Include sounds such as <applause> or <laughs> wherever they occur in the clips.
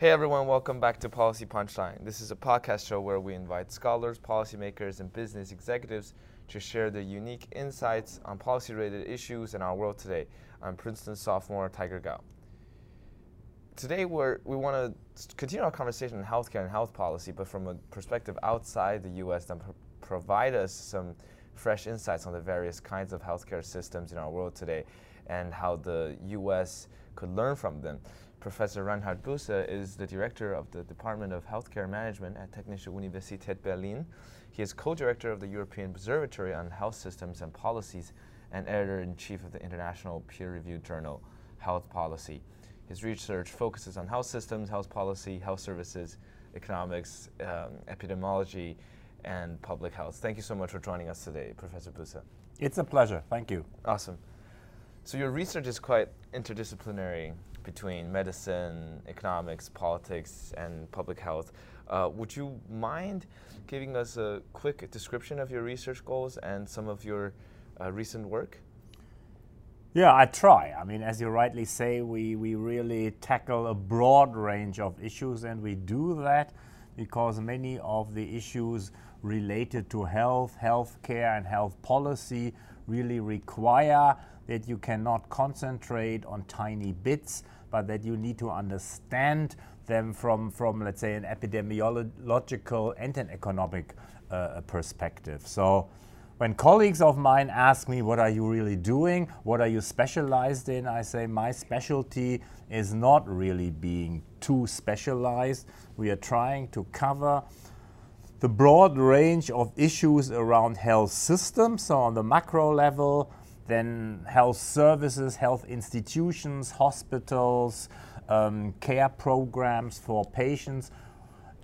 Hey everyone, welcome back to Policy Punchline. This is a podcast show where we invite scholars, policymakers, and business executives to share their unique insights on policy related issues in our world today. I'm Princeton sophomore Tiger Gao. Today we're, we want to continue our conversation on healthcare and health policy, but from a perspective outside the US that pr- provide us some fresh insights on the various kinds of healthcare systems in our world today and how the US could learn from them. Professor Reinhard Busse is the director of the Department of Healthcare Management at Technische Universität Berlin. He is co-director of the European Observatory on Health Systems and Policies and editor-in-chief of the international peer-reviewed journal Health Policy. His research focuses on health systems, health policy, health services, economics, um, epidemiology, and public health. Thank you so much for joining us today, Professor Busse. It's a pleasure. Thank you. Awesome. So your research is quite interdisciplinary between medicine, economics, politics, and public health. Uh, would you mind giving us a quick description of your research goals and some of your uh, recent work? Yeah, I try. I mean, as you rightly say, we, we really tackle a broad range of issues, and we do that because many of the issues related to health, healthcare, and health policy really require that you cannot concentrate on tiny bits but that you need to understand them from, from let's say, an epidemiological and an economic uh, perspective. So when colleagues of mine ask me, what are you really doing? What are you specialized in? I say, my specialty is not really being too specialized. We are trying to cover the broad range of issues around health systems. So, on the macro level, then health services, health institutions, hospitals, um, care programs for patients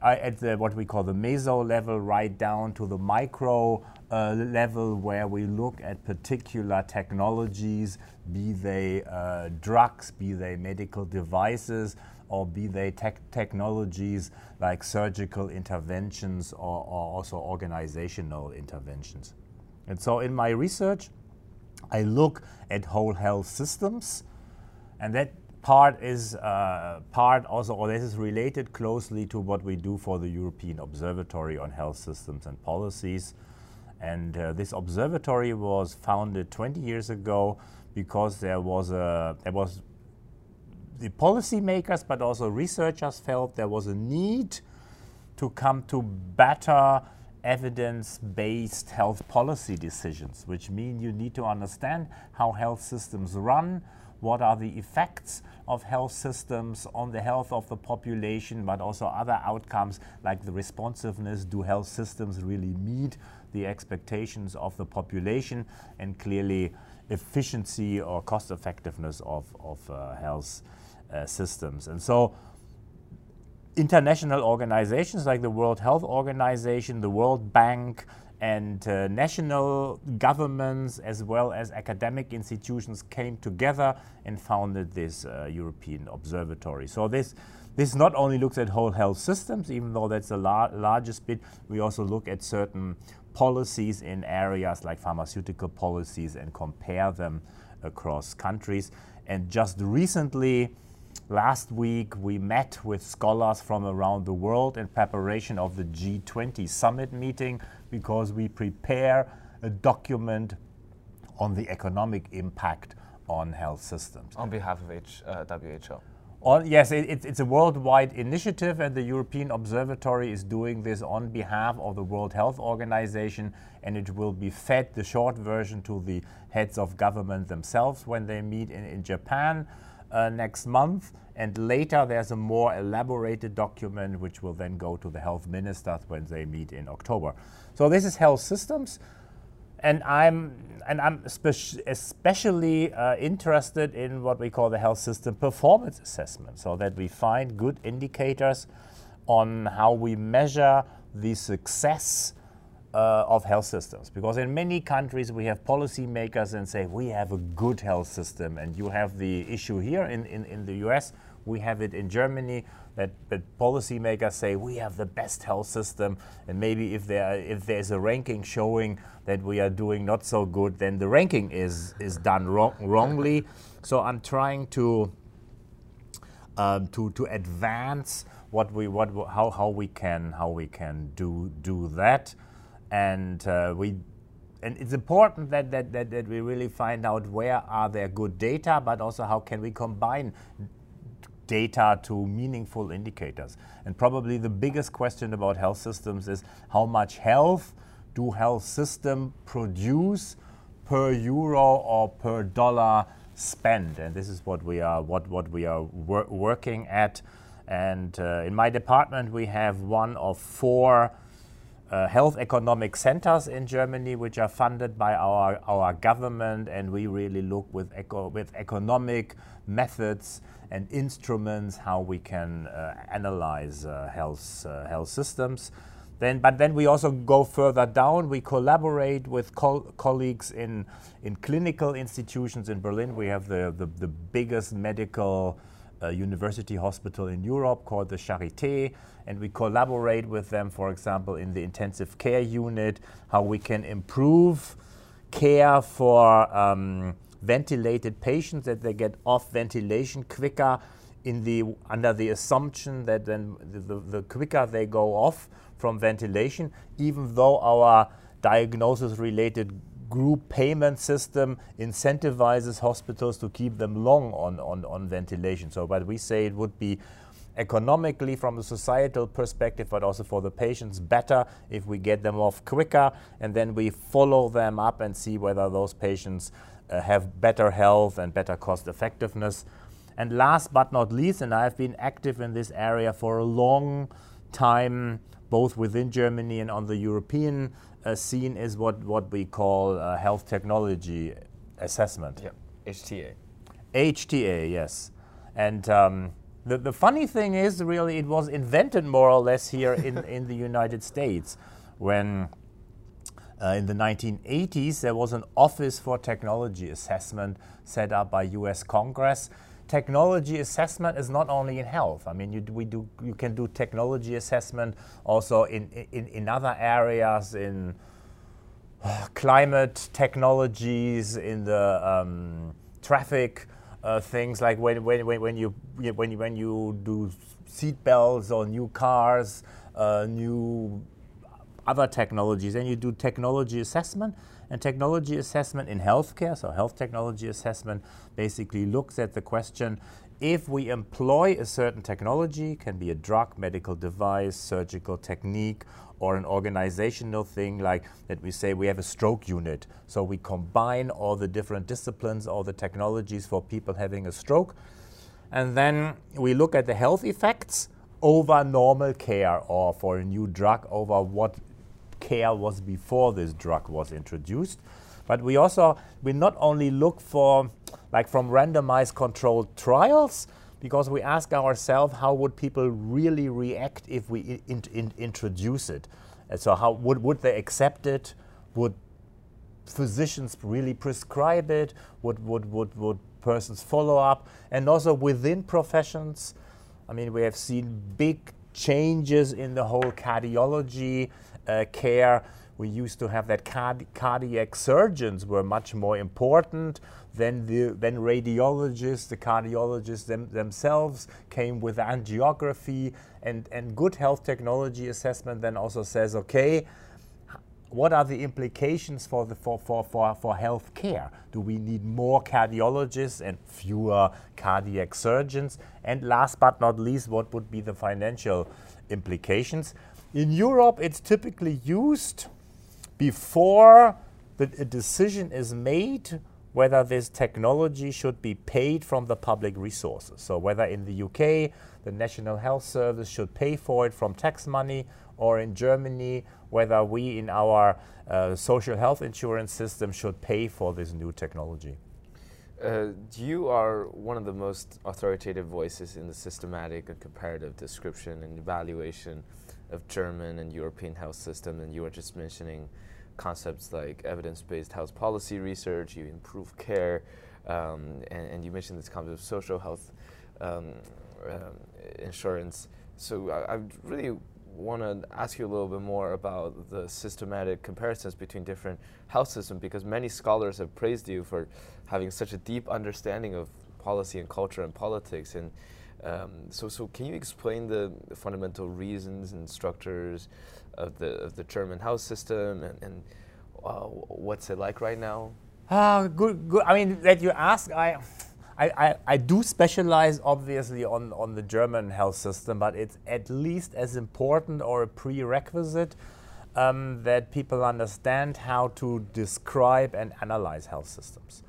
at the, what we call the meso level, right down to the micro uh, level, where we look at particular technologies, be they uh, drugs, be they medical devices, or be they tech technologies like surgical interventions or, or also organizational interventions. And so in my research, I look at whole health systems, and that part is uh, part also, or this is related closely to what we do for the European Observatory on Health Systems and Policies. And uh, this observatory was founded 20 years ago because there was a there was the policymakers, but also researchers felt there was a need to come to better evidence based health policy decisions, which mean you need to understand how health systems run, what are the effects of health systems on the health of the population, but also other outcomes like the responsiveness. Do health systems really meet the expectations of the population? And clearly, efficiency or cost effectiveness of, of uh, health uh, systems. And so, international organizations like the World Health Organization, the World Bank, and uh, national governments as well as academic institutions came together and founded this uh, European Observatory. So this this not only looks at whole health systems, even though that's the lar largest bit, we also look at certain policies in areas like pharmaceutical policies and compare them across countries. And just recently, Last week, we met with scholars from around the world in preparation of the G20 summit meeting because we prepare a document on the economic impact on health systems. On behalf of H, uh, WHO. On, yes, it, it, it's a worldwide initiative, and the European Observatory is doing this on behalf of the World Health Organization, and it will be fed the short version to the heads of government themselves when they meet in, in Japan uh, next month. And later, there's a more elaborated document which will then go to the health ministers when they meet in October. So, this is health systems. And I'm, and I'm especially uh, interested in what we call the health system performance assessment, so that we find good indicators on how we measure the success uh, of health systems. Because in many countries we have policymakers and say we have a good health system, and you have the issue here in, in, in the US, we have it in Germany that, that policymakers say we have the best health system, and maybe if there if there's a ranking showing that we are doing not so good, then the ranking is is done wrong, wrongly. So I'm trying to um, to to advance what we what how how we can how we can do do that, and uh, we. And it's important that, that, that, that we really find out where are there good data, but also how can we combine data to meaningful indicators. And probably the biggest question about health systems is how much health do health system produce per euro or per dollar spent? And this is what we are what what we are wor working at. And uh, in my department, we have one of four uh, health economic centers in Germany, which are funded by our, our government, and we really look with, eco with economic methods and instruments how we can uh, analyze uh, health, uh, health systems. Then, but then we also go further down. We collaborate with col colleagues in, in clinical institutions in Berlin. We have the, the, the biggest medical uh, university hospital in Europe called the Charité, and we collaborate with them, for example, in the intensive care unit, how we can improve care for um, ventilated patients that they get off ventilation quicker in the under the assumption that then the, the, the quicker they go off from ventilation, even though our diagnosis related group payment system incentivizes hospitals to keep them long on, on, on ventilation. So, but we say it would be economically from a societal perspective, but also for the patients better if we get them off quicker and then we follow them up and see whether those patients uh, have better health and better cost effectiveness. And last but not least, and I've been active in this area for a long time, both within Germany and on the European uh, scene, is what, what we call health technology assessment. Yeah, HTA. HTA, yes. And um, the, the funny thing is, really, it was invented more or less here in, <laughs> in the United States when uh, in the 1980s, there was an Office for Technology Assessment set up by US Congress. Technology assessment is not only in health. I mean, you, we do, you can do technology assessment also in, in, in other areas, in uh, climate technologies, in the um, traffic uh, things like when, when, when, you, when, you, when you do seat belts or new cars, uh, new other technologies, and you do technology assessment. And technology assessment in healthcare, so health technology assessment, basically looks at the question if we employ a certain technology, can be a drug, medical device, surgical technique, or an organizational thing like that we say we have a stroke unit. So we combine all the different disciplines, all the technologies for people having a stroke. And then we look at the health effects over normal care or for a new drug over what care was before this drug was introduced. But we also, we not only look for, like from randomized controlled trials, because we ask ourselves how would people really react if we in, in, introduce it. And so how would, would they accept it? Would physicians really prescribe it? Would, would, would, would persons follow up? And also within professions, I mean, we have seen big changes in the whole cardiology uh, care. We used to have that card cardiac surgeons were much more important than the than radiologists. The cardiologists them, themselves came with angiography and, and good health technology assessment. Then also says, okay, what are the implications for the for, for, for, for health care? Do we need more cardiologists and fewer cardiac surgeons? And last but not least, what would be the financial implications? In Europe, it's typically used before the, a decision is made whether this technology should be paid from the public resources. So whether in the UK, the National Health Service should pay for it from tax money, or in Germany, whether we in our uh, social health insurance system should pay for this new technology. Uh, you are one of the most authoritative voices in the systematic and comparative description and evaluation of German and European health system, and you were just mentioning concepts like evidence-based health policy research, you improve care, um, and, and, you mentioned this concept of social health um, um, insurance. So I, I really want to ask you a little bit more about the systematic comparisons between different health systems because many scholars have praised you for having such a deep understanding of policy and culture and politics and Um, so, so can you explain the, the, fundamental reasons and structures of the of the German health system and, and uh, what's it like right now? Uh, good, good. I mean, that you ask, I, I, I, I, do specialize obviously on, on the German health system, but it's at least as important or a prerequisite um, that people understand how to describe and analyze health systems.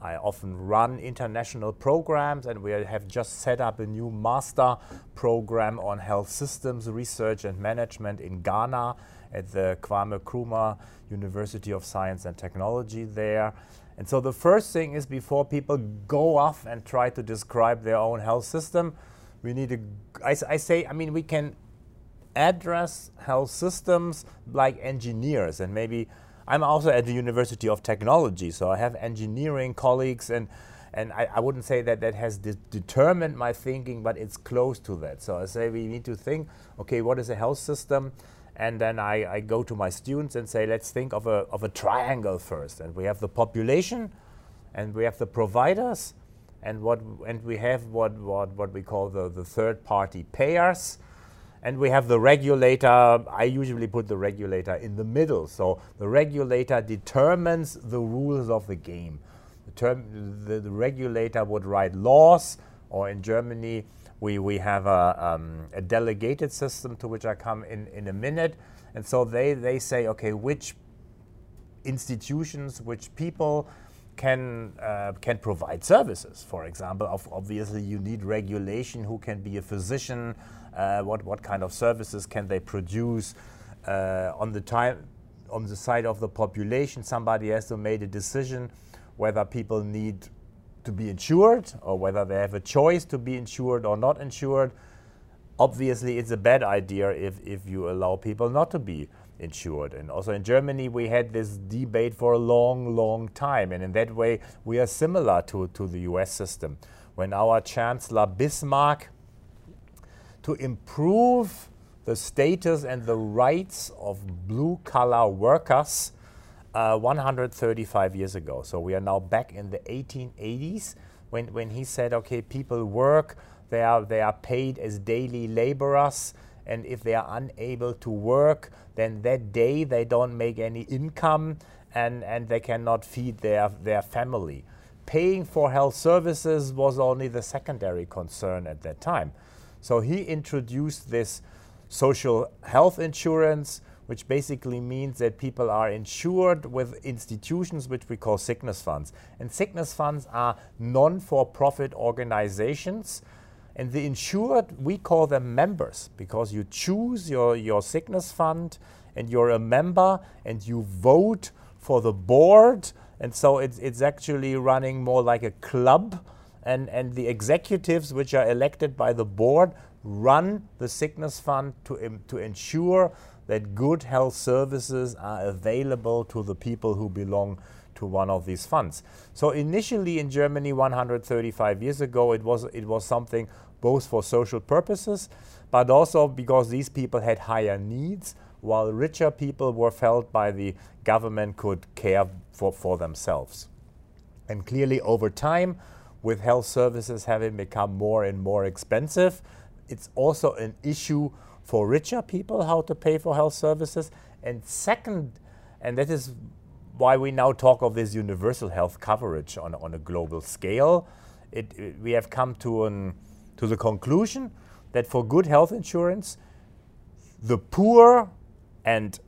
I often run international programs, and we have just set up a new master program on health systems research and management in Ghana at the Kwame Nkrumah University of Science and Technology there. And so the first thing is before people go off and try to describe their own health system, we need to, I, I say, I mean, we can address health systems like engineers and maybe I'm also at the University of Technology, so I have engineering colleagues, and and I, I wouldn't say that that has de determined my thinking, but it's close to that. So I say we need to think, okay, what is a health system? And then I, I go to my students and say, let's think of a, of a triangle first. And we have the population, and we have the providers, and what and we have what what, what we call the, the third party payers and we have the regulator. I usually put the regulator in the middle. So the regulator determines the rules of the game. The, term, the, the regulator would write laws, or in Germany, we, we have a, um, a delegated system to which I come in, in a minute. And so they, they say, okay, which institutions, which people can uh, can provide services. For example, obviously you need regulation. Who can be a physician? Uh, what what kind of services can they produce uh, on the time on the side of the population? Somebody has to make a decision whether people need to be insured or whether they have a choice to be insured or not insured. Obviously, it's a bad idea if, if you allow people not to be insured. And also in Germany, we had this debate for a long, long time. And in that way, we are similar to, to the US system. When our Chancellor Bismarck, to improve the status and the rights of blue collar workers uh, 135 years ago. So we are now back in the 1880s when, when he said, okay, people work, they are, they are paid as daily laborers and if they are unable to work, then that day they don't make any income and, and they cannot feed their, their family. Paying for health services was only the secondary concern at that time. So he introduced this social health insurance, which basically means that people are insured with institutions which we call sickness funds. And sickness funds are non for profit organizations and the insured, we call them members because you choose your, your sickness fund and you're a member and you vote for the board. And so it's, it's actually running more like a club. And, and the executives, which are elected by the board, run the sickness fund to, Im, to ensure that good health services are available to the people who belong to one of these funds. So initially in Germany 135 years ago it was it was something both for social purposes, but also because these people had higher needs, while richer people were felt by the government could care for, for themselves. And clearly, over time, with health services having become more and more expensive, it's also an issue for richer people how to pay for health services. And second, and that is why we now talk of this universal health coverage on, on a global scale. It, it, we have come to an to the conclusion that for good health insurance, the poor and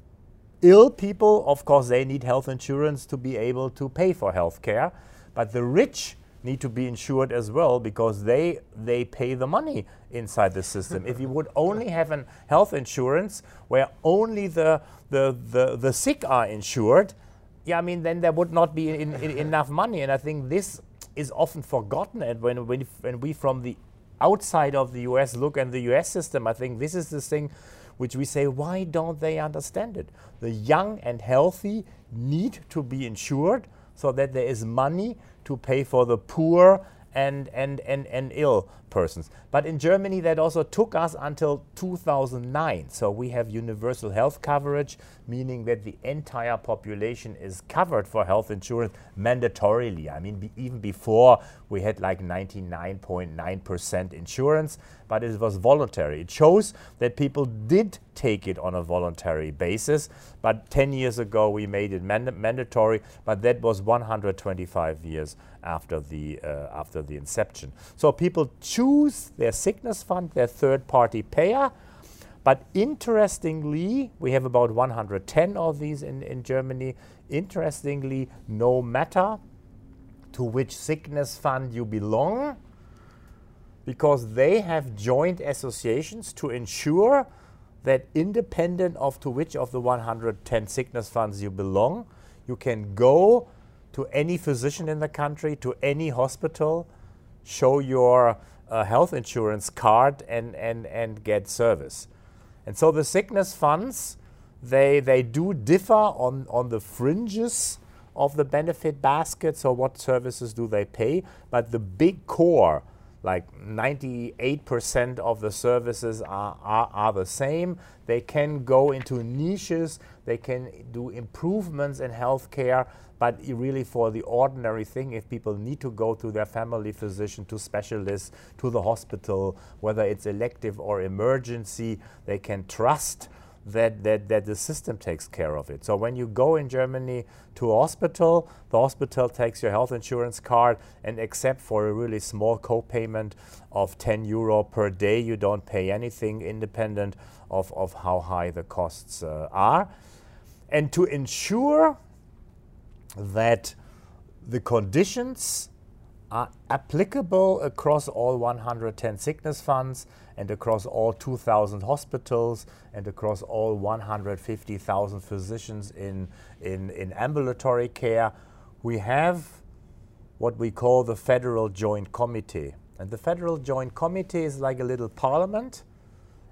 ill people, of course, they need health insurance to be able to pay for health care, but the rich need to be insured as well because they they pay the money inside the system. if you would <laughs> only have a health insurance where only the, the the the sick are insured, yeah, I mean then there would not be in, in <laughs> enough money, and I think this is often forgotten. And when when, when we from the outside of the US look at the US system, I think this is the thing which we say, why don't they understand it? The young and healthy need to be insured so that there is money to pay for the poor and, and, and, and ill persons. But in Germany, that also took us until 2009. So we have universal health coverage, meaning that the entire population is covered for health insurance mandatorily. I mean, be, even before we had like 99.9% insurance, but it was voluntary. It shows that people did take it on a voluntary basis. But 10 years ago, we made it mand mandatory, but that was 125 years after the, uh, after the inception. So people choose their sickness fund, their third party payer. But interestingly, we have about 110 of these in, in Germany. Interestingly, no matter to which sickness fund you belong, because they have joint associations to ensure that independent of to which of the 110 sickness funds you belong, you can go to any physician in the country, to any hospital, show your uh, health insurance card and, and, and get service. And so the sickness funds, they, they do differ on, on the fringes of the benefit basket. So what services do they pay? But the big core, like 98% of the services are, are, are the same. They can go into niches, they can do improvements in healthcare, but really for the ordinary thing, if people need to go to their family physician, to specialists, to the hospital, whether it's elective or emergency, they can trust that, that, that the system takes care of it. So when you go in Germany to a hospital, the hospital takes your health insurance card and except for a really small co-payment of 10 euro per day, you don't pay anything independent of, of how high the costs uh, are. And to ensure that the conditions are applicable across all 110 sickness funds and across all 2,000 hospitals and across all 150,000 physicians in, in, in ambulatory care. We have what we call the Federal Joint Committee. And the Federal Joint Committee is like a little parliament,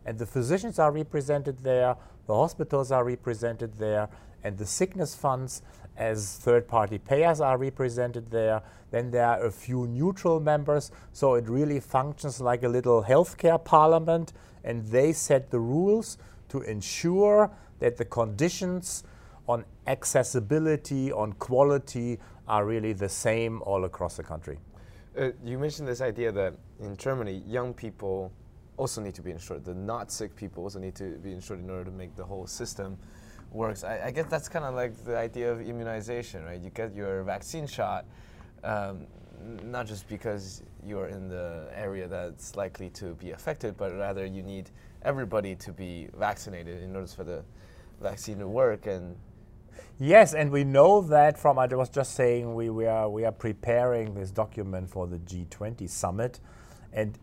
and the physicians are represented there, the hospitals are represented there, and the sickness funds as third party payers are represented there. Then there are a few neutral members, so it really functions like a little healthcare parliament, and they set the rules to ensure that the conditions on accessibility, on quality, are really the same all across the country. Uh, you mentioned this idea that in Germany, young people also need to be insured. The not sick people also need to be insured in order to make the whole system works. I, I guess that's kind of like the idea of immunization, right? You get your vaccine shot, um, not just because you're in the area that's likely to be affected, but rather you need everybody to be vaccinated in order for the vaccine to work. And yes, and we know that from I was just saying we, we are we are preparing this document for the G20 summit, and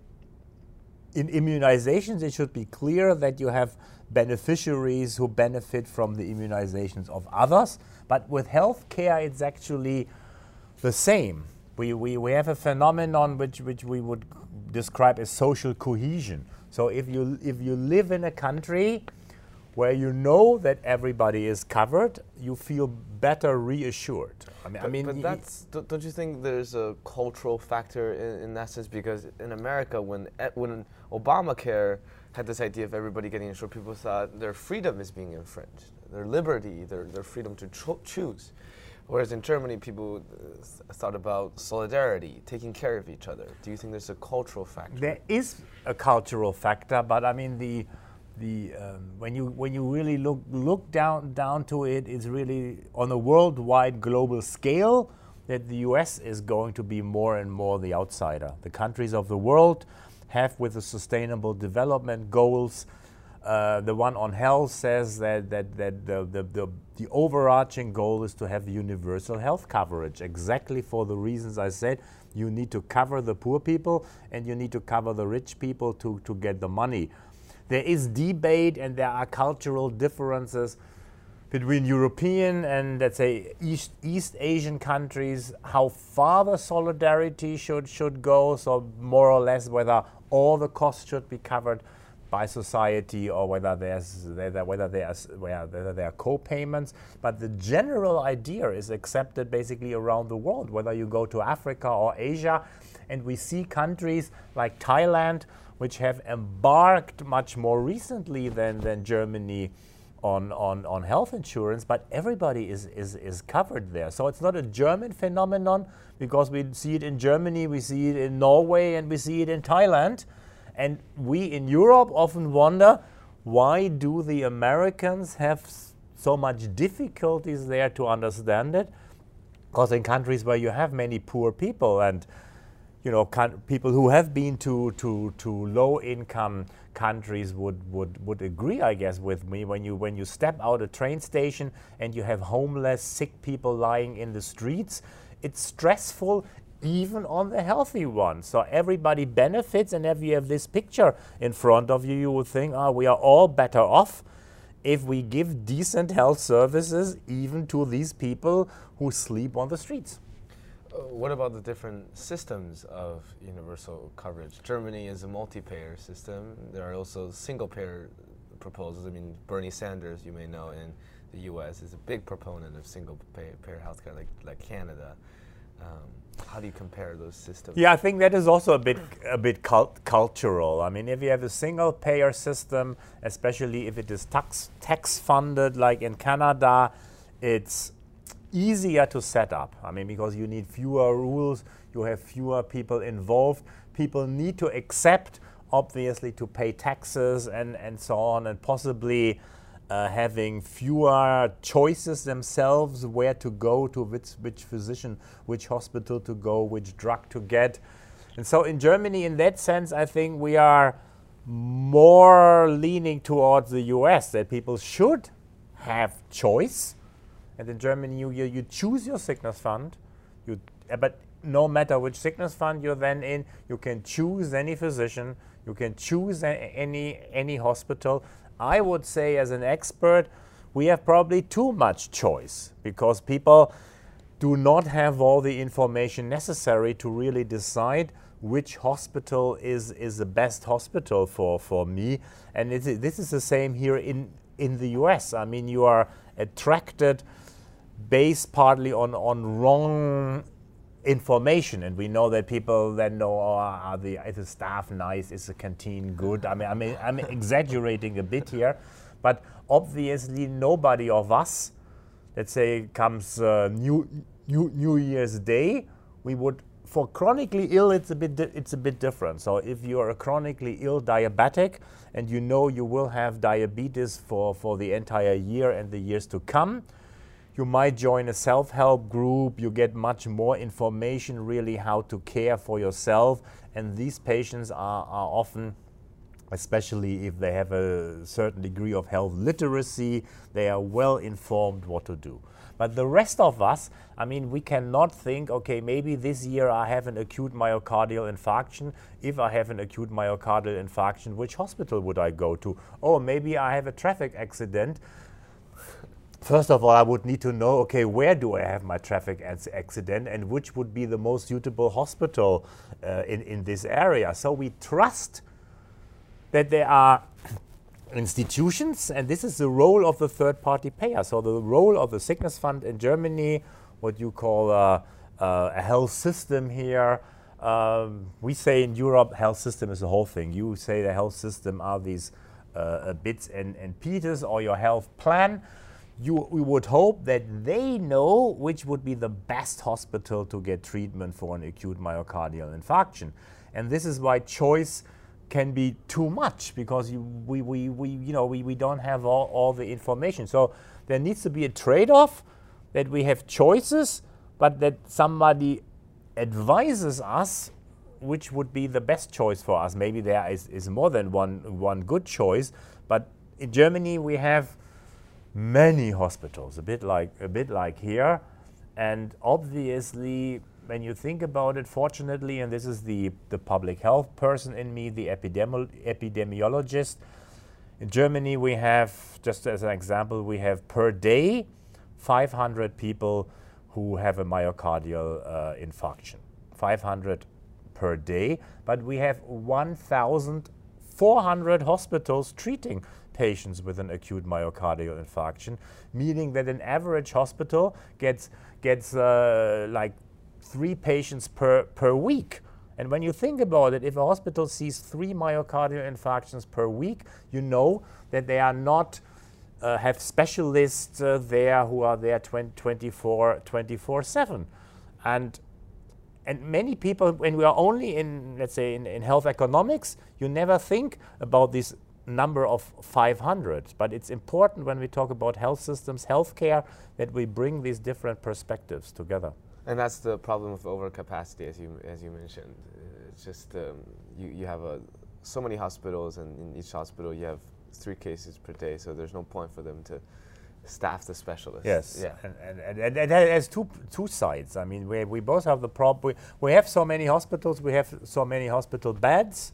in immunizations it should be clear that you have beneficiaries who benefit from the immunizations of others. But with healthcare, it's actually the same. We, we, we have a phenomenon which, which we would describe as social cohesion. So if you, if you live in a country where you know that everybody is covered, you feel better reassured. I mean, but, I mean, but that's don't you think there's a cultural factor in, in that sense? Because in America, when eh, when Obamacare had this idea of everybody getting insured, people thought their freedom is being infringed, their liberty, their, their freedom to cho choose. Whereas in Germany, people uh, thought about solidarity, taking care of each other. Do you think there's a cultural factor? There is a cultural factor, but I mean the the um, when you when you really look look down down to it, it's really on a worldwide global scale that the U.S. is going to be more and more the outsider. The countries of the world have with the sustainable development goals. Uh, the one on health says that, that, that the, the, the, the, overarching goal is to have universal health coverage, exactly for the reasons I said. You need to cover the poor people and you need to cover the rich people to, to get the money. There is debate and there are cultural differences between European and let's say East, East Asian countries, how far the solidarity should should go. So more or less whether all the costs should be covered. by society or whether there's whether, there's whether there are co-payments. But the general idea is accepted basically around the world, whether you go to Africa or Asia, and we see countries like Thailand which have embarked much more recently than, than Germany on, on, on health insurance, but everybody is, is, is covered there. So it's not a German phenomenon because we see it in Germany, we see it in Norway, and we see it in Thailand. And we in Europe often wonder why do the Americans have so much difficulties there to understand it? Because in countries where you have many poor people and you know, people who have been to, to, to low income countries would, would, would agree, I guess, with me. When you, when you step out a train station and you have homeless, sick people lying in the streets, it's stressful even on the healthy ones. So everybody benefits, and if you have this picture in front of you, you would think, oh, we are all better off if we give decent health services even to these people who sleep on the streets. What about the different systems of universal coverage? Germany is a multi-payer system. There are also single-payer proposals. I mean, Bernie Sanders, you may know, in the U.S. is a big proponent of single-payer healthcare, like like Canada. Um, how do you compare those systems? Yeah, I think that is also a bit a bit cult cultural. I mean, if you have a single-payer system, especially if it is tax tax funded, like in Canada, it's easier to set up. I mean, because you need fewer rules, you have fewer people involved. People need to accept, obviously, to pay taxes and, and so on, and possibly uh, having fewer choices themselves where to go, to which, which physician, which hospital to go, which drug to get. And so in Germany, in that sense, I think we are more leaning towards the US that people should have choice and in Germany, you, you, choose your sickness fund, you, uh, but no matter which sickness fund you're then in, you can choose any physician, you can choose any, any hospital. I would say, as an expert, we have probably too much choice because people do not have all the information necessary to really decide which hospital is, is the best hospital for, for me. And this is the same here in, in the US. I mean, you are attracted based partly on, on wrong information. And we know that people then know oh, are the is the staff nice? Is the canteen good? I mean i mean i'm exaggerating a bit here but obviously nobody of us let's say comes uh, new, new new year's day we would for chronically ill it's a bit it's a bit different. So if you're a chronically ill diabetic and you know you will have diabetes for for the entire year and the years to come you might join a self-help group. You get much more information really how to care for yourself. And these patients are, are often especially if they have a certain degree of health literacy they are well informed what to do. But the rest of us i mean we cannot think okay maybe this year i have an acute myocardial infarction. If i have an acute myocardial infarction which hospital would i go to? Oh maybe i have a traffic accident First of all, I would need to know, okay, where do I have my traffic accident and which would be the most suitable hospital uh, in, in this area. So we trust that there are <clears throat> institutions, and this is the role of the third party payer. So the role of the sickness fund in Germany, what you call uh, uh, a health system here. Um, we say in Europe, health system is the whole thing. You say the health system are these uh, bits and, and pieces or your health plan you, we would hope that they know which would be the best hospital to get treatment for an acute myocardial infarction. And this is why choice can be too much because you, we, we, we, you know, we, we don't have all, all the information. So there needs to be a trade off that we have choices, but that somebody advises us which would be the best choice for us. Maybe there is, is more than one, one good choice, but in Germany we have many hospitals, a bit like a bit like here, and obviously when you think about it, fortunately, and this is the, the public health person in me, the epidemi epidemiologist, in Germany we have, just as an example, we have per day 500 people who have a myocardial uh, infarction. 500 per day, but we have 1,400 hospitals treating patients with an acute myocardial infarction, meaning that an average hospital gets, gets uh, like three patients per, per week. And when you think about it, if a hospital sees three myocardial infarctions per week, you know that they are not uh, have specialists uh, there who are there 20, 24 24 7 and and many people when we are only in let's say in, in health economics you never think about this number of 500 but it's important when we talk about health systems healthcare that we bring these different perspectives together and that's the problem with overcapacity as you as you mentioned it's just um, you, you have a, so many hospitals and in each hospital you have three cases per day, so there's no point for them to staff the specialists. Yes, yeah. and, and, and, and it has two, two sides. I mean, we, we both have the problem. We, we have so many hospitals, we have so many hospital beds,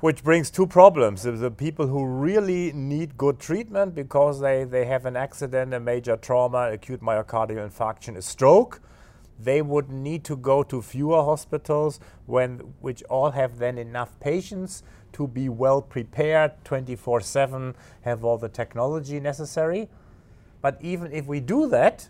which brings two problems. The, people who really need good treatment because they, they have an accident, a major trauma, acute myocardial infarction, a stroke, they would need to go to fewer hospitals when, which all have then enough patients to be well prepared 24 7, have all the technology necessary. But even if we do that,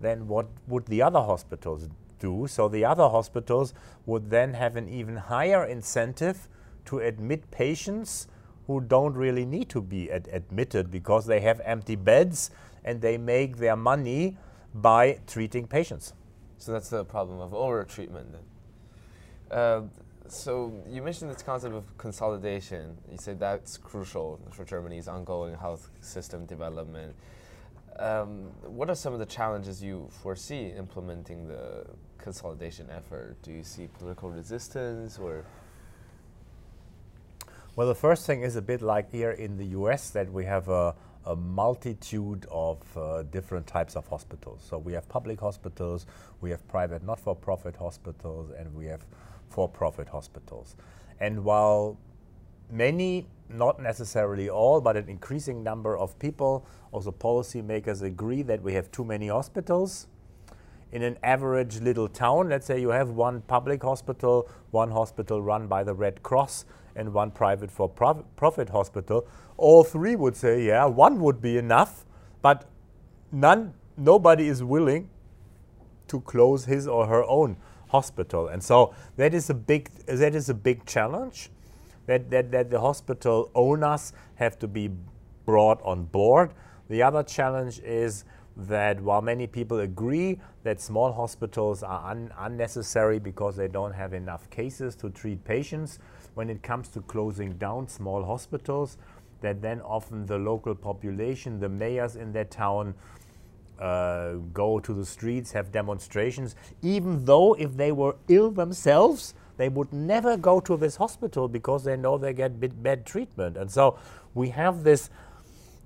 then what would the other hospitals do? So the other hospitals would then have an even higher incentive to admit patients who don't really need to be ad admitted because they have empty beds and they make their money by treating patients. So that's the problem of over treatment. Uh, so you mentioned this concept of consolidation. You said that's crucial for Germany's ongoing health system development. Um, what are some of the challenges you foresee implementing the consolidation effort? Do you see political resistance or? Well, the first thing is a bit like here in the US that we have a, a multitude of uh, different types of hospitals. So we have public hospitals, we have private not for profit hospitals, and we have for profit hospitals. And while many, not necessarily all, but an increasing number of people, also policymakers, agree that we have too many hospitals. In an average little town, let's say you have one public hospital, one hospital run by the Red Cross, and one private for profit hospital, all three would say, yeah, one would be enough, but none, nobody is willing to close his or her own hospital. And so that is a big that is a big challenge that, that, that the hospital owners have to be brought on board. The other challenge is that while many people agree that small hospitals are un unnecessary because they don't have enough cases to treat patients, when it comes to closing down small hospitals, that then often the local population, the mayors in their town, uh, go to the streets, have demonstrations, even though if they were ill themselves, they would never go to this hospital because they know they get bad treatment. And so we have this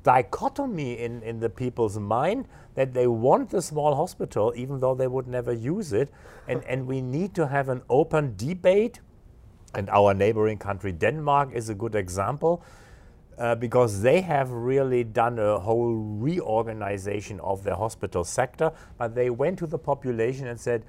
dichotomy in, in the people's mind that they want the small hospital even though they would never use it. And, and we need to have an open debate. And our neighboring country, Denmark, is a good example uh, because they have really done a whole reorganization of their hospital sector. But they went to the population and said,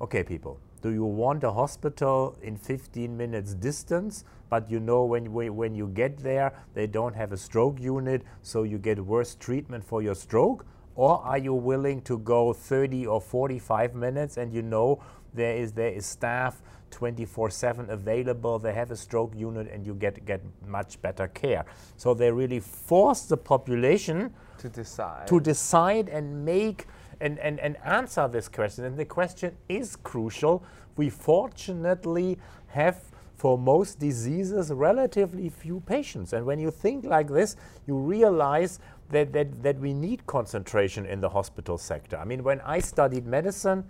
okay, people, do you want a hospital in 15 minutes distance? But you know, when, when you get there, they don't have a stroke unit, so you get worse treatment for your stroke? Or are you willing to go 30 or 45 minutes and you know there is, there is staff 24/7 available. They have a stroke unit, and you get get much better care. So they really force the population to decide to decide and make and, and, and answer this question. And the question is crucial. We fortunately have for most diseases relatively few patients. And when you think like this, you realize that, that, that we need concentration in the hospital sector. I mean, when I studied medicine,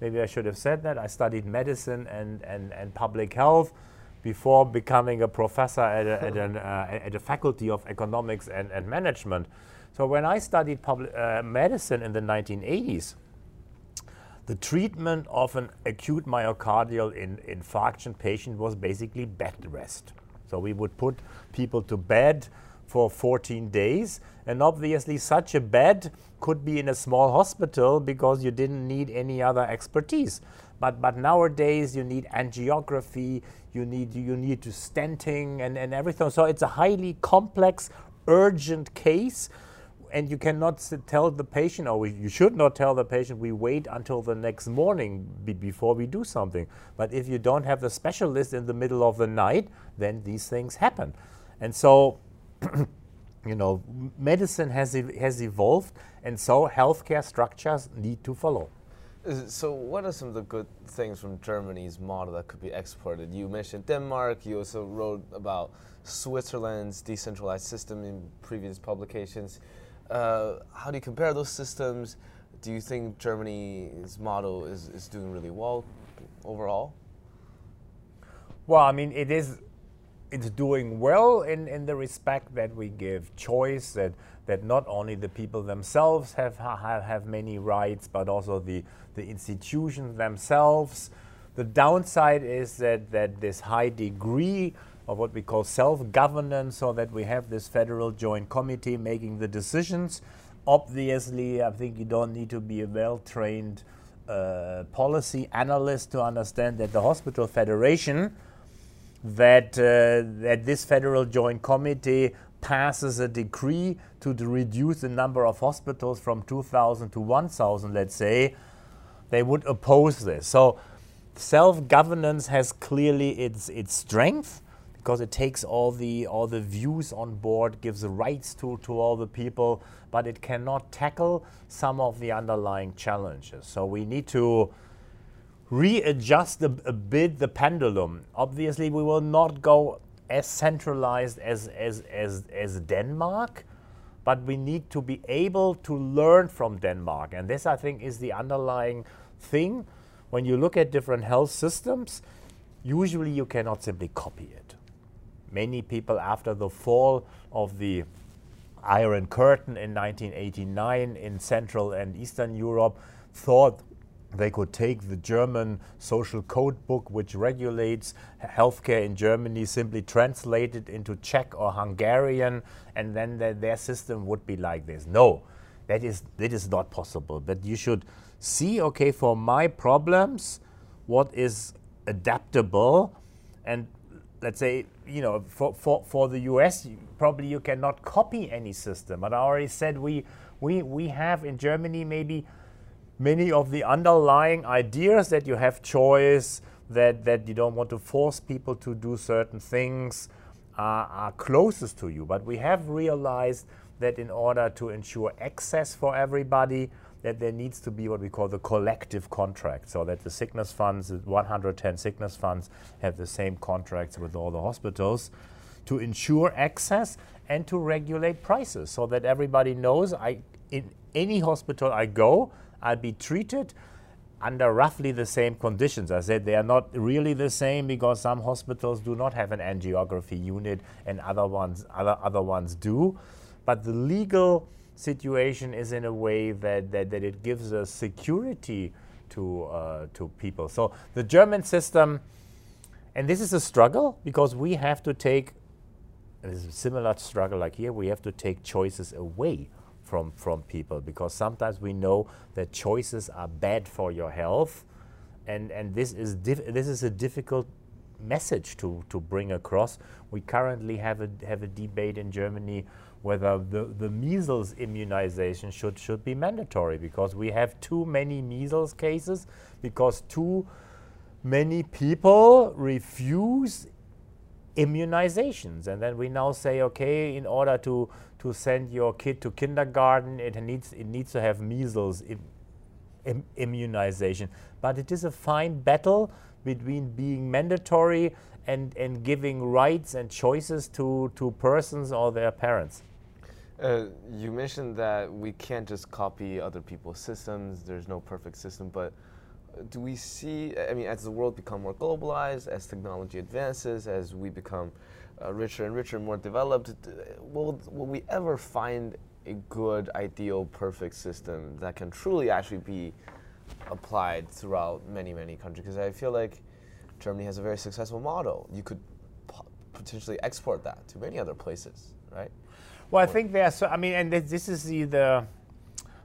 Maybe I should have said that. I studied medicine and, and, and public health before becoming a professor at a, at, an, uh, at a faculty of economics and, and management. So when I studied public, uh, medicine in the 1980s, the treatment of an acute myocardial in, infarction patient was basically bed rest. So we would put people to bed for 14 days. And obviously, such a bed could be in a small hospital because you didn't need any other expertise. But, but nowadays you need angiography, you need, you need to stenting and, and everything. So it's a highly complex, urgent case and you cannot tell the patient, or you should not tell the patient, we wait until the next morning before we do something. But if you don't have the specialist in the middle of the night, then these things happen. And so, <clears throat> you know, medicine has, ev has evolved, and so healthcare structures need to follow. So, what are some of the good things from Germany's model that could be exported? You mentioned Denmark. You also wrote about Switzerland's decentralized system in previous publications. Uh, how do you compare those systems? Do you think Germany's model is, is doing really well overall? Well, I mean, it is it's doing well in, in the respect that we give choice, that, that not only the people themselves have, have, have many rights, but also the, the institutions themselves. The downside is that, that this high degree of what we call self-governance so that we have this federal joint committee making the decisions. Obviously, I think you don't need to be a well-trained uh, policy analyst to understand that the hospital federation, that, uh, that this federal joint committee passes a decree to, to reduce the number of hospitals from 2,000 to 1,000, let's say, they would oppose this. So self-governance has clearly its, its strength because it takes all the all the views on board, gives the rights to, to all the people, but it cannot tackle some of the underlying challenges. So we need to readjust a, a bit the pendulum. Obviously, we will not go as centralized as, as, as, as Denmark, but we need to be able to learn from Denmark. And this, I think, is the underlying thing. When you look at different health systems, usually you cannot simply copy it many people after the fall of the Iron Curtain in 1989 in Central and Eastern Europe thought they could take the German social code book, which regulates healthcare in Germany, simply translate it into Czech or Hungarian, and then the, their system would be like this. No, that is, that is not possible. But you should see, okay, for my problems, what is adaptable and let's say, you know, for, for, for the US, probably you cannot copy any system. But I already said we, we, we have in Germany maybe many of the underlying ideas that you have choice, that, that you don't want to force people to do certain things are, are closest to you. But we have realized that in order to ensure access for everybody, that there needs to be what we call the collective contract, so that the sickness funds, the 110 sickness funds, have the same contracts with all the hospitals to ensure access and to regulate prices, so that everybody knows I, in any hospital I go, I'll be treated under roughly the same conditions. I said they are not really the same because some hospitals do not have an angiography unit and other ones, other, other ones do. But the legal situation is in a way that, that, that it gives a security to, uh, to people. So the German system, and this is a struggle because we have to take, this is a similar struggle like here, we have to take choices away from, from people because sometimes we know that choices are bad for your health and, and this, is this is a difficult message to, to bring across. We currently have a, have a debate in Germany whether the, the measles immunization should, should be mandatory because we have too many measles cases because too many people refuse immunizations. And then we now say, okay, in order to, to send your kid to kindergarten, it needs, it needs to have measles Im, Im, immunization. But it is a fine battle between being mandatory and, and giving rights and choices to, to persons or their parents. Uh, you mentioned that we can't just copy other people's systems. There's no perfect system, but do we see? I mean, as the world become more globalized, as technology advances, as we become uh, richer and richer, and more developed, will will we ever find a good, ideal, perfect system that can truly actually be applied throughout many, many countries? Because I feel like Germany has a very successful model. You could potentially export that to many other places, right? Well, I think there's, so, I mean, and this is the, the,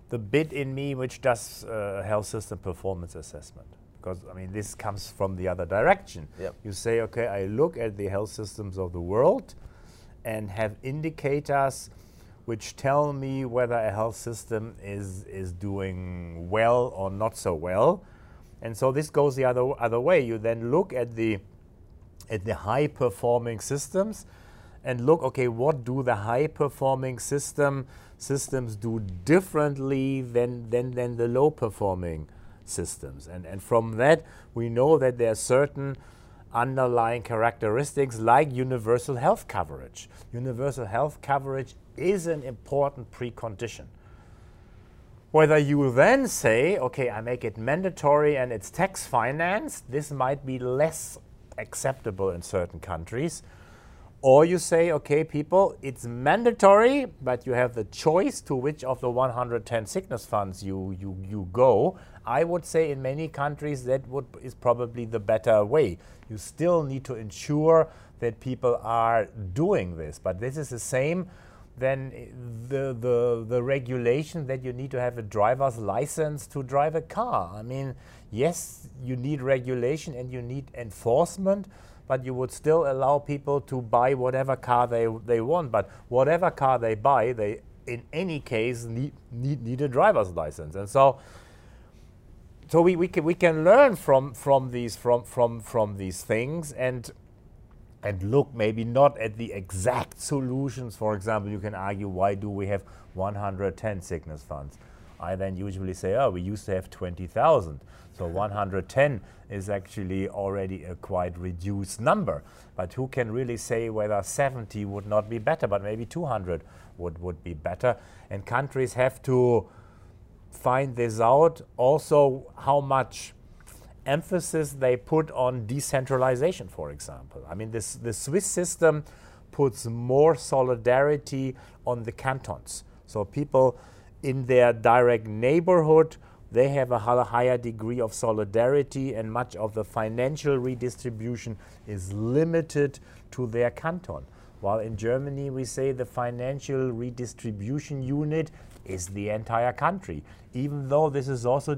the bit in me which does uh, health system performance assessment. because I mean this comes from the other direction. Yep. You say, okay, I look at the health systems of the world and have indicators which tell me whether a health system is is doing well or not so well. And so this goes the other other way. You then look at the at the high performing systems and look okay what do the high performing system systems do differently than than, than the low performing systems. And and from that we know that there are certain underlying characteristics like universal health coverage. Universal health coverage is an important precondition. Whether you then say, okay, I make it mandatory and it's tax financed, this might be less acceptable in certain countries. Or you say, okay, people, it's mandatory, but you have the choice to which of the 110 sickness funds you, you, you go. I would say in many countries that would, is probably the better way. You still need to ensure that people are doing this, but this is the same than eh, the, the, the regulation that you need to have a driver's license to drive a car. I mean, yes, you need regulation and you need enforcement, but you would still allow people to buy whatever car they, they want. But whatever car they buy, they in any case need, need, need a driver's license. And so so we, we, can, we can learn from, from, these, from, from, from these things and, and look maybe not at the exact solutions. For example, you can argue why do we have 110 sickness funds? I then usually say, oh, we used to have 20,000. So 110 is actually already a quite reduced number. But who can really say whether 70 would not be better, but maybe 200 would, would be better? And countries have to find this out. Also, how much emphasis they put on decentralization, for example. I mean, this, the Swiss system puts more solidarity on the cantons. So people in their direct neighborhood they have a higher degree of solidarity, and much of the financial redistribution is limited to their canton. While in Germany, we say the financial redistribution unit is the entire country, even though this is also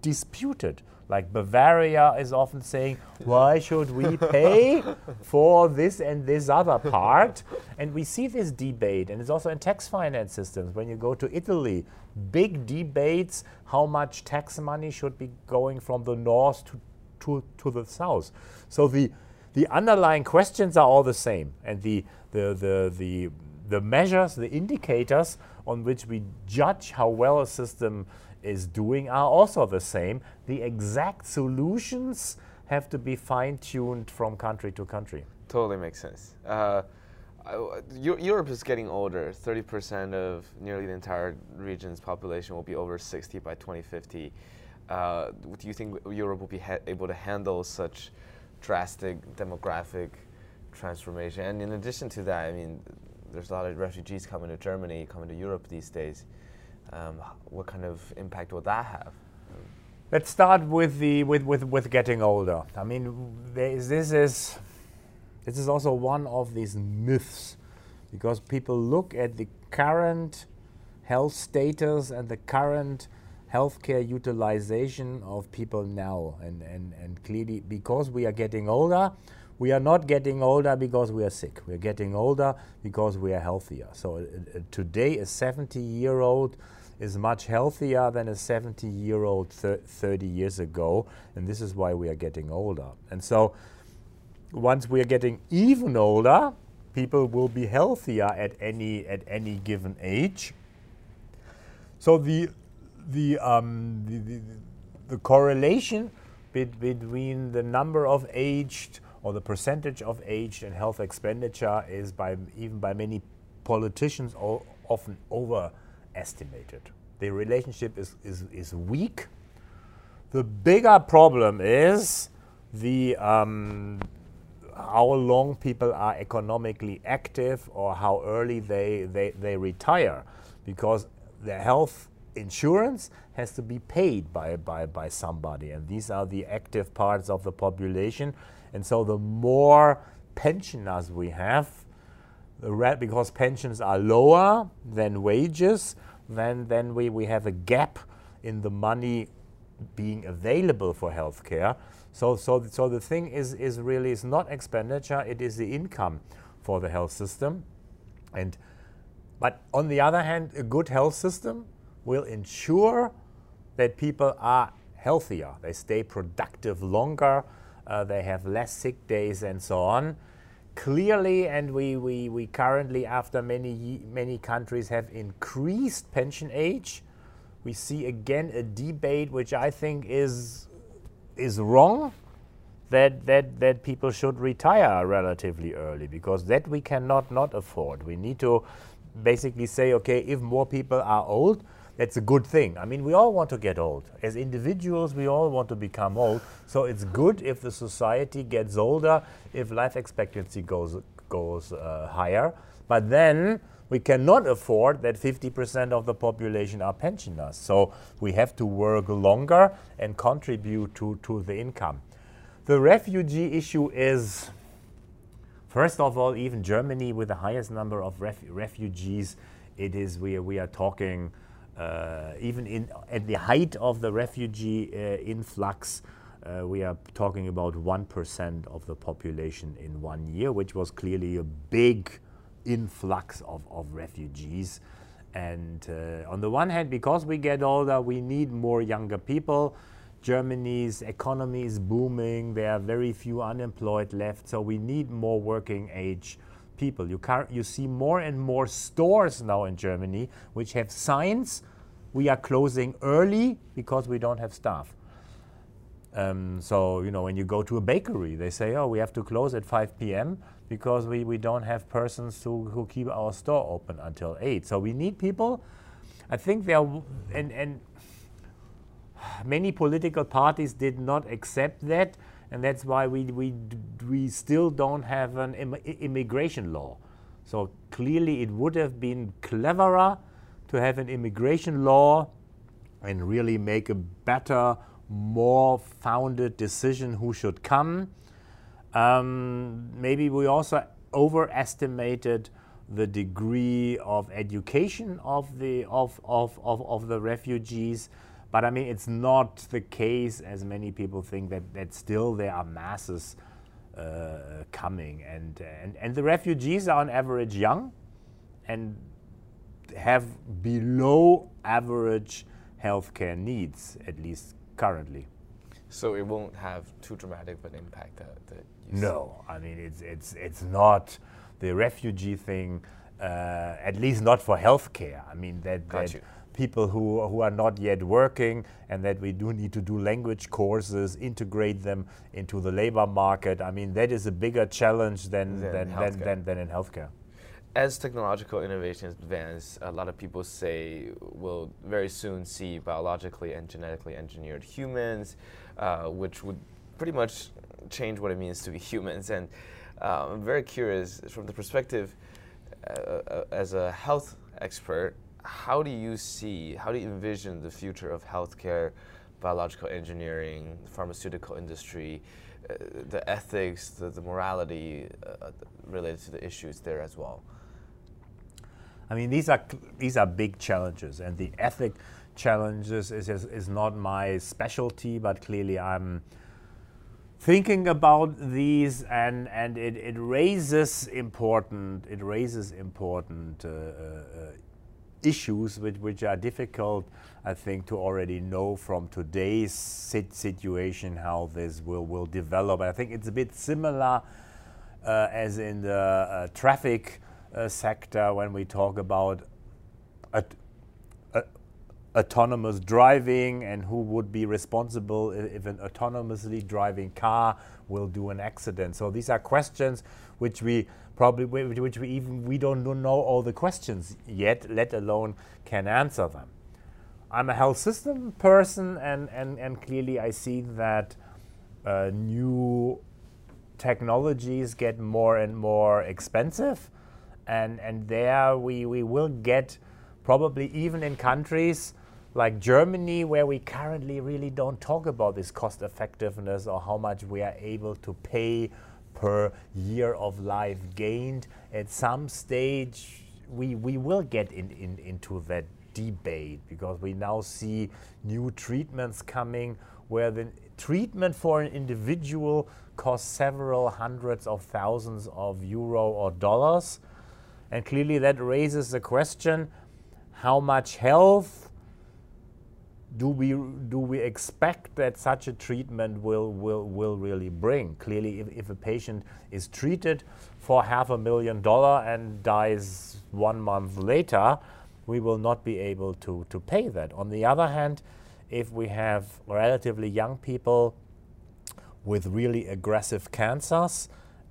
disputed. Like Bavaria is often saying, why should we pay for this and this other part? And we see this debate, and it's also in tax finance systems. When you go to Italy, big debates how much tax money should be going from the north to, to, to the south. So the, the underlying questions are all the same, and the, the, the, the, the measures, the indicators on which we judge how well a system is doing are also the same. The exact solutions have to be fine tuned from country to country. Totally makes sense. Uh, Europe is getting older. 30% of nearly the entire region's population will be over 60 by 2050. Uh, do you think Europe will be able to handle such drastic demographic transformation? And in addition to that, I mean, there's a lot of refugees coming to Germany, coming to Europe these days. Um, what kind of impact will that have? Let's start with the with, with, with getting older. I mean, this is this is also one of these myths, because people look at the current health status and the current healthcare utilization of people now, and and and clearly because we are getting older, we are not getting older because we are sick. We are getting older because we are healthier. So uh, uh today, a 70 year old is much healthier than a 70 year old 30 years ago, and this is why we are getting older. And so, once we are getting even older, people will be healthier at any at any given age. So the the um, the, the, the correlation between the number of aged or the percentage of aged and health expenditure is by even by many politicians often over estimated. The relationship is, is, is weak. The bigger problem is the um, how long people are economically active or how early they, they, they retire because the health insurance has to be paid by, by, by somebody and these are the active parts of the population and so the more pensioners we have because pensions are lower than wages, then, then we, we have a gap in the money being available for healthcare. So, so, so the thing is, is really is not expenditure; it is the income for the health system. And but on the other hand, a good health system will ensure that people are healthier, they stay productive longer, uh, they have less sick days, and so on. Clearly, and we, we, we currently, after many, many countries have increased pension age, we see again a debate which I think is, is wrong. That, that, that people should retire relatively early because that we cannot not afford. We need to basically say, okay, if more people are old, that's a good thing. I mean, we all want to get old. As individuals, we all want to become old. So it's good if the society gets older, if life expectancy goes, goes uh, higher. But then we cannot afford that 50% of the population are pensioners. So we have to work longer and contribute to, to the income. The refugee issue is, first of all, even Germany with the highest number of ref refugees, it is, we, we are talking even in, at the height of the refugee uh, influx, uh, we are talking about 1% of the population in one year, which was clearly a big influx of, of refugees. And uh, on the one hand, because we get older, we need more younger people. Germany's economy is booming, there are very few unemployed left, so we need more working age people. You, you see more and more stores now in Germany which have signs we are closing early because we don't have staff. Um, so, you know, when you go to a bakery, they say, oh, we have to close at 5 p.m. because we, we don't have persons who, who keep our store open until 8. So we need people. I think there and, and <sighs> many political parties did not accept that and that's why we, we, we still don't have an Im immigration law. So clearly, it would have been cleverer to have an immigration law and really make a better, more founded decision who should come. Um, maybe we also overestimated the degree of education of the of, of, of, of the refugees but I mean, it's not the case, as many people think, that, that still there are masses uh, coming. And, and, and the refugees are on average young and have below average healthcare needs, at least currently. So it won't have too dramatic of an impact that, that No, I mean, it's, it's, it's not the refugee thing, uh, at least not for healthcare. I mean, that, Got that you people who, who are not yet working and that we do need to do language courses, integrate them into the labor market. I mean, that is a bigger challenge than, than, than, than, than, than in healthcare. As technological innovations advance, a lot of people say we'll very soon see biologically and genetically engineered humans, uh, which would pretty much change what it means to be <laughs> humans. And uh, I'm very curious from the perspective uh, uh as a health expert, how do you see, how do you envision the future of healthcare, biological engineering, pharmaceutical industry, uh, the ethics, the, the morality uh, related to the issues there as well? I mean, these are these are big challenges, and the ethic challenges is, is, is not my specialty, but clearly I'm thinking about these, and and it, it raises important it raises important uh, uh, issues which, which are difficult, I think, to already know from today's sit situation how this will, will develop. I think it's a bit similar uh, as in the uh, traffic uh, sector when we talk about autonomous driving and who would be responsible if an autonomously driving car will do an accident. So these are questions which we probably which we even we don't know all the questions yet, let alone can answer them. I'm a health system person, and and, and clearly I see that uh, new technologies get more and more expensive, and and there we we will get probably even in countries like Germany, where we currently really don't talk about this cost effectiveness or how much we are able to pay per year of life gained, at some stage we, we will get in, in, into that debate because we now see new treatments coming where the treatment for an individual costs several hundreds of thousands of euro or dollars. And clearly that raises the question how much health do we, do we expect that such a treatment will, will, will really bring? Clearly, if, if a patient is treated for half a million dollar and dies one month later, we will not be able to, to pay that. On the other hand, if we have relatively young people with really aggressive cancers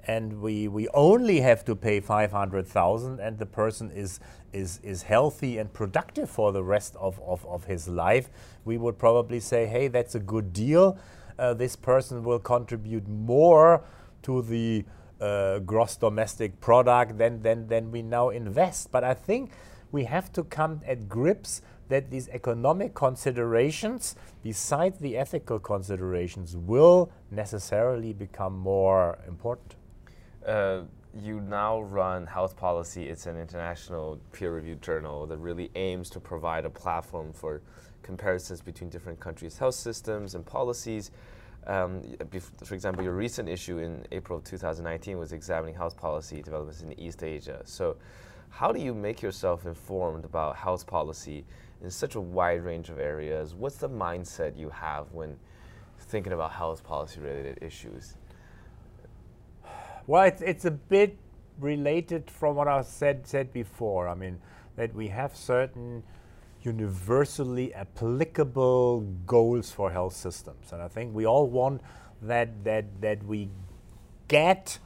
and we, we only have to pay 500,000 and the person is, is, is healthy and productive for the rest of, of, of his life, we would probably say, hey, that's a good deal. Uh, this person will contribute more to the uh, gross domestic product than, than, than we now invest. But I think we have to come at grips that these economic considerations, besides the ethical considerations, will necessarily become more important. Uh, you now run Health Policy. It's an international peer reviewed journal that really aims to provide a platform for comparisons between different countries' health systems and policies. Um, for example, your recent issue in April of 2019 was examining health policy developments in East Asia. So, how do you make yourself informed about health policy in such a wide range of areas? What's the mindset you have when thinking about health policy related issues? Well, it's, it's a bit related from what I said said before. I mean, that we have certain universally applicable goals for health systems, and I think we all want that that that we get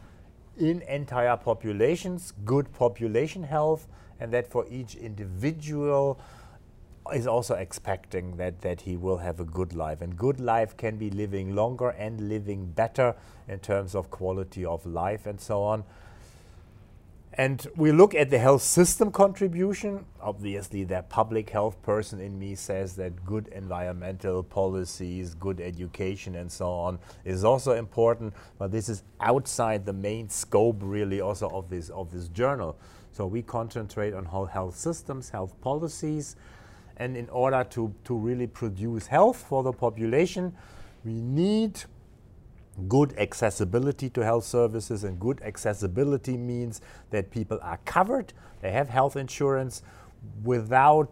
in entire populations good population health, and that for each individual is also expecting that, that he will have a good life. And good life can be living longer and living better in terms of quality of life and so on. And we look at the health system contribution. Obviously, the public health person in me says that good environmental policies, good education, and so on is also important. But this is outside the main scope, really, also of this of this journal. So we concentrate on whole health systems, health policies, and in order to, to really produce health for the population, we need good accessibility to health services. And good accessibility means that people are covered, they have health insurance without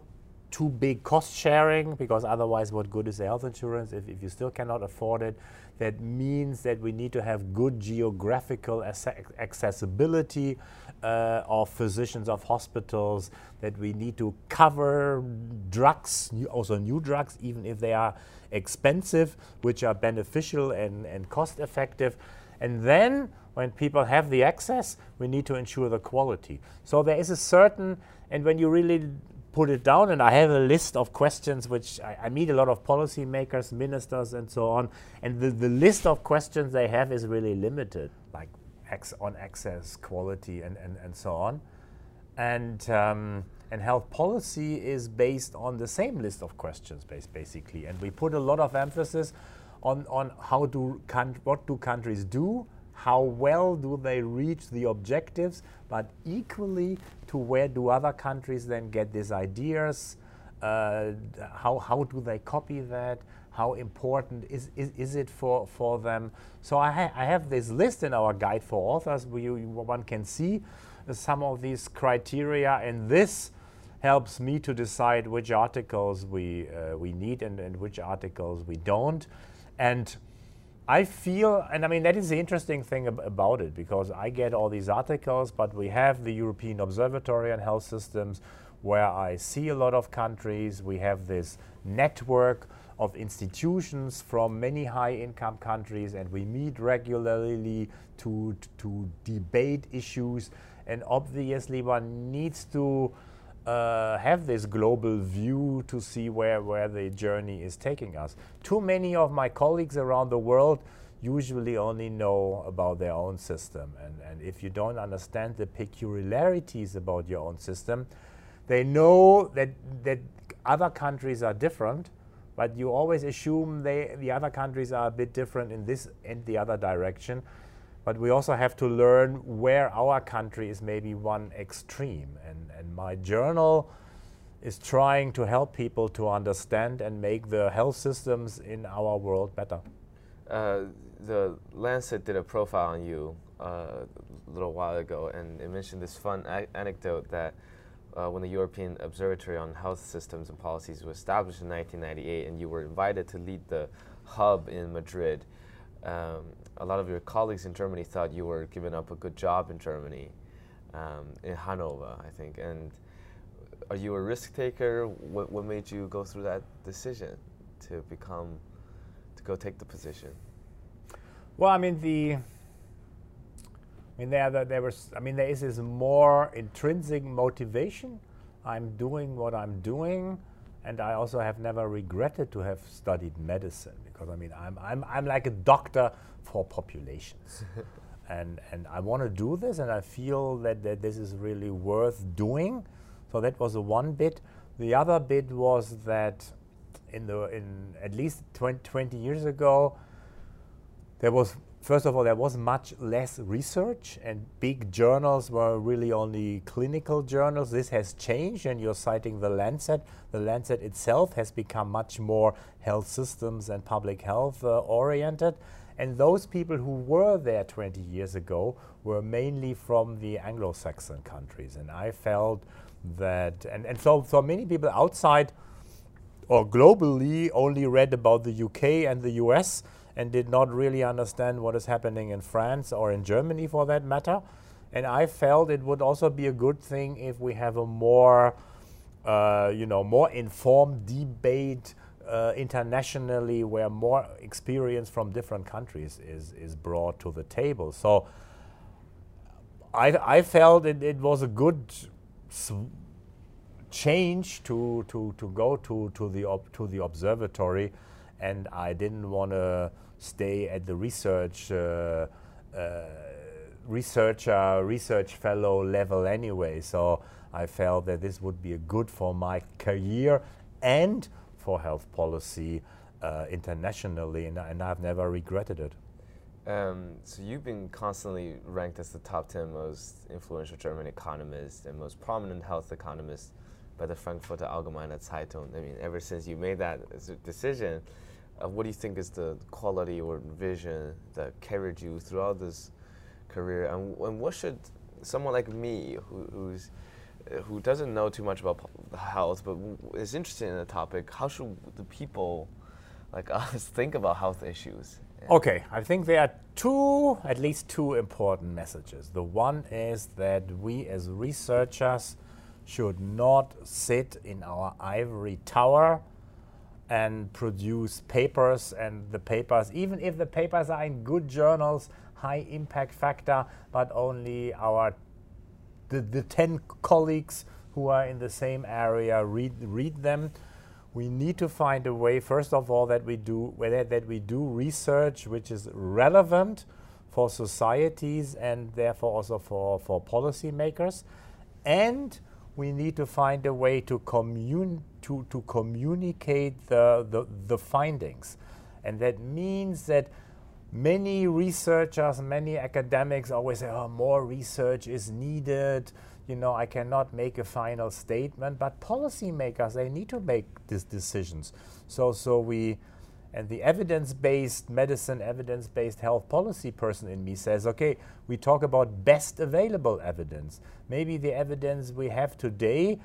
too big cost sharing, because otherwise, what good is the health insurance if, if you still cannot afford it? That means that we need to have good geographical accessibility uh, of physicians, of hospitals, that we need to cover drugs, new, also new drugs, even if they are expensive, which are beneficial and, and cost effective. And then when people have the access, we need to ensure the quality. So there is a certain, and when you really put it down, and I have a list of questions which I, I meet a lot of policymakers, ministers, and so on, and the, the list of questions they have is really limited, like on access, quality, and, and, and so on. And, um, and health policy is based on the same list of questions, basically. And we put a lot of emphasis on, on how do what do countries do, how well do they reach the objectives, but equally to where do other countries then get these ideas, uh, how, how do they copy that, how important is, is, is it for, for them. So I, ha I have this list in our guide for authors where you, one can see some of these criteria and this helps me to decide which articles we, uh, we need and, and which articles we don't. And I feel, and I mean, that is the interesting thing ab about it because I get all these articles, but we have the European Observatory on Health Systems where I see a lot of countries. We have this network of institutions from many high income countries, and we meet regularly to, to debate issues. And obviously, one needs to uh, have this global view to see where, where the journey is taking us. Too many of my colleagues around the world usually only know about their own system. And, and if you don't understand the peculiarities about your own system, they know that, that other countries are different but you always assume they, the other countries are a bit different in this and the other direction. But we also have to learn where our country is maybe one extreme. And, and my journal is trying to help people to understand and make the health systems in our world better. Uh, the Lancet did a profile on you uh, a little while ago, and it mentioned this fun anecdote that uh, when the European Observatory on Health Systems and Policies was established in 1998, and you were invited to lead the hub in Madrid. Um, a lot of your colleagues in Germany thought you were giving up a good job in Germany, um, in Hanover, I think. And are you a risk taker? What, what made you go through that decision to become, to go take the position? Well, I mean the. I mean there, there was. I mean there is this more intrinsic motivation. I'm doing what I'm doing, and I also have never regretted to have studied medicine because I mean I'm I'm I'm like a doctor for populations. <laughs> and and I want to do this, and I feel that, that this is really worth doing. So that was the one bit. The other bit was that in the in at least 20, 20 years ago, there was first of all there was much less research, and big journals were really only clinical journals. This has changed, and you're citing the Lancet. The Lancet itself has become much more health systems and public health uh, oriented. And those people who were there 20 years ago were mainly from the Anglo Saxon countries. And I felt that, and, and so, so many people outside or globally only read about the UK and the US and did not really understand what is happening in France or in Germany for that matter. And I felt it would also be a good thing if we have a more, uh, you know, more informed debate uh, internationally where more experience from different countries is, is brought to the table. So I, I felt it, it was a good change to, to, to go to, to, the to the observatory, and I didn't want to stay at the research. Uh, uh, researcher, research fellow level anyway. So I felt that this would be good for my career and for health policy uh, internationally, and, and, I've never regretted it. Um, so you've been constantly ranked as the top 10 most influential German economist and most prominent health economist by the Frankfurter Allgemeine Zeitung. I mean, ever since you made that decision, uh, what do you think is the quality or vision that carried you throughout this career? And, and what should someone like me, who, who's who doesn't know too much about health but is interested in the topic, how should the people like <laughs> us think about health issues? Okay, I think there are two, at least two important messages. The one is that we as researchers should not sit in our ivory tower and produce papers and the papers, even if the papers are in good journals, high impact factor, but only our the, the 10 colleagues who are in the same area read, read them. We need to find a way, first of all, that we do that we do research which is relevant for societies and therefore also for, for policymakers. And we need to find a way to, commun- to, to communicate the, the, the findings. And that means that many researchers, many academics always say, oh, more research is needed. You know, I cannot make a final statement. But policymakers, they need to make these decisions. So, so we, and the evidence based medicine, evidence based health policy person in me says, okay, we talk about best available evidence. Maybe the evidence we have today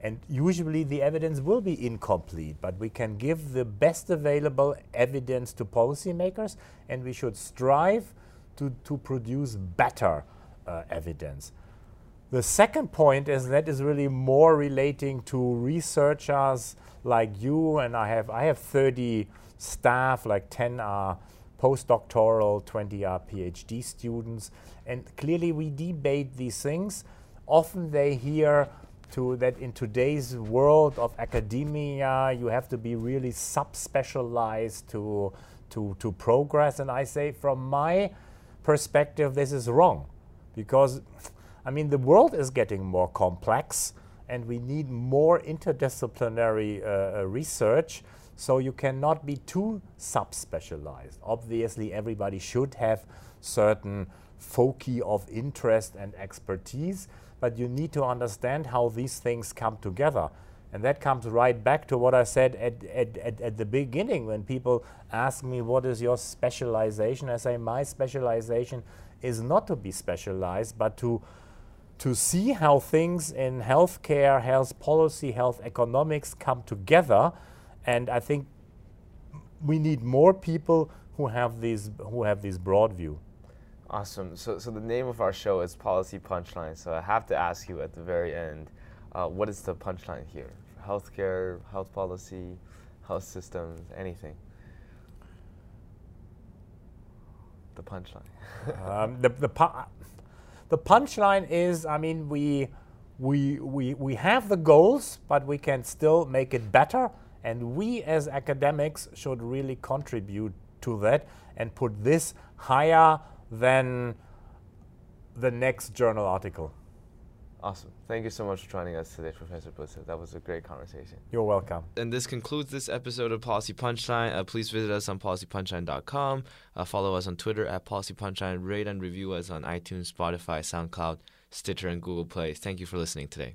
and usually the evidence will be incomplete, but we can give the best available evidence to policymakers, and we should strive to, to produce better uh, evidence. The second point is that is really more relating to researchers like you, and I have I have 30 staff, like 10 are postdoctoral, 20 are PhD students, and clearly we debate these things. Often they hear to that in today's world of academia, you have to be really subspecialized to, to, to progress. And I say, from my perspective, this is wrong because, I mean, the world is getting more complex and we need more interdisciplinary uh, uh research. So you cannot be too subspecialized. Obviously, everybody should have certain foci of interest and expertise but you need to understand how these things come together. And that comes right back to what I said at, at, at, at, the beginning when people ask me, What is your specialization? I say, My specialization is not to be specialized, but to, to see how things in healthcare, health policy, health economics come together. And I think we need more people who have, these, who have this broad view. Awesome. So, so the name of our show is Policy Punchline. So I have to ask you at the very end uh, what is the punchline here? Healthcare, health policy, health systems, anything. The punchline. <laughs> um, the, the, pu- the punchline is I mean, we, we, we, we have the goals, but we can still make it better. And we as academics should really contribute to that and put this higher than the next journal article. Awesome. Thank you so much for joining us today, Professor Busse. That was a great conversation. You're welcome. And this concludes this episode of Policy Punchline. Uh, please visit us on policypunchline.com. Uh, follow us on Twitter at Policy Punchline. Rate and review us on iTunes, Spotify, SoundCloud, Stitcher, and Google Play. Thank you for listening today.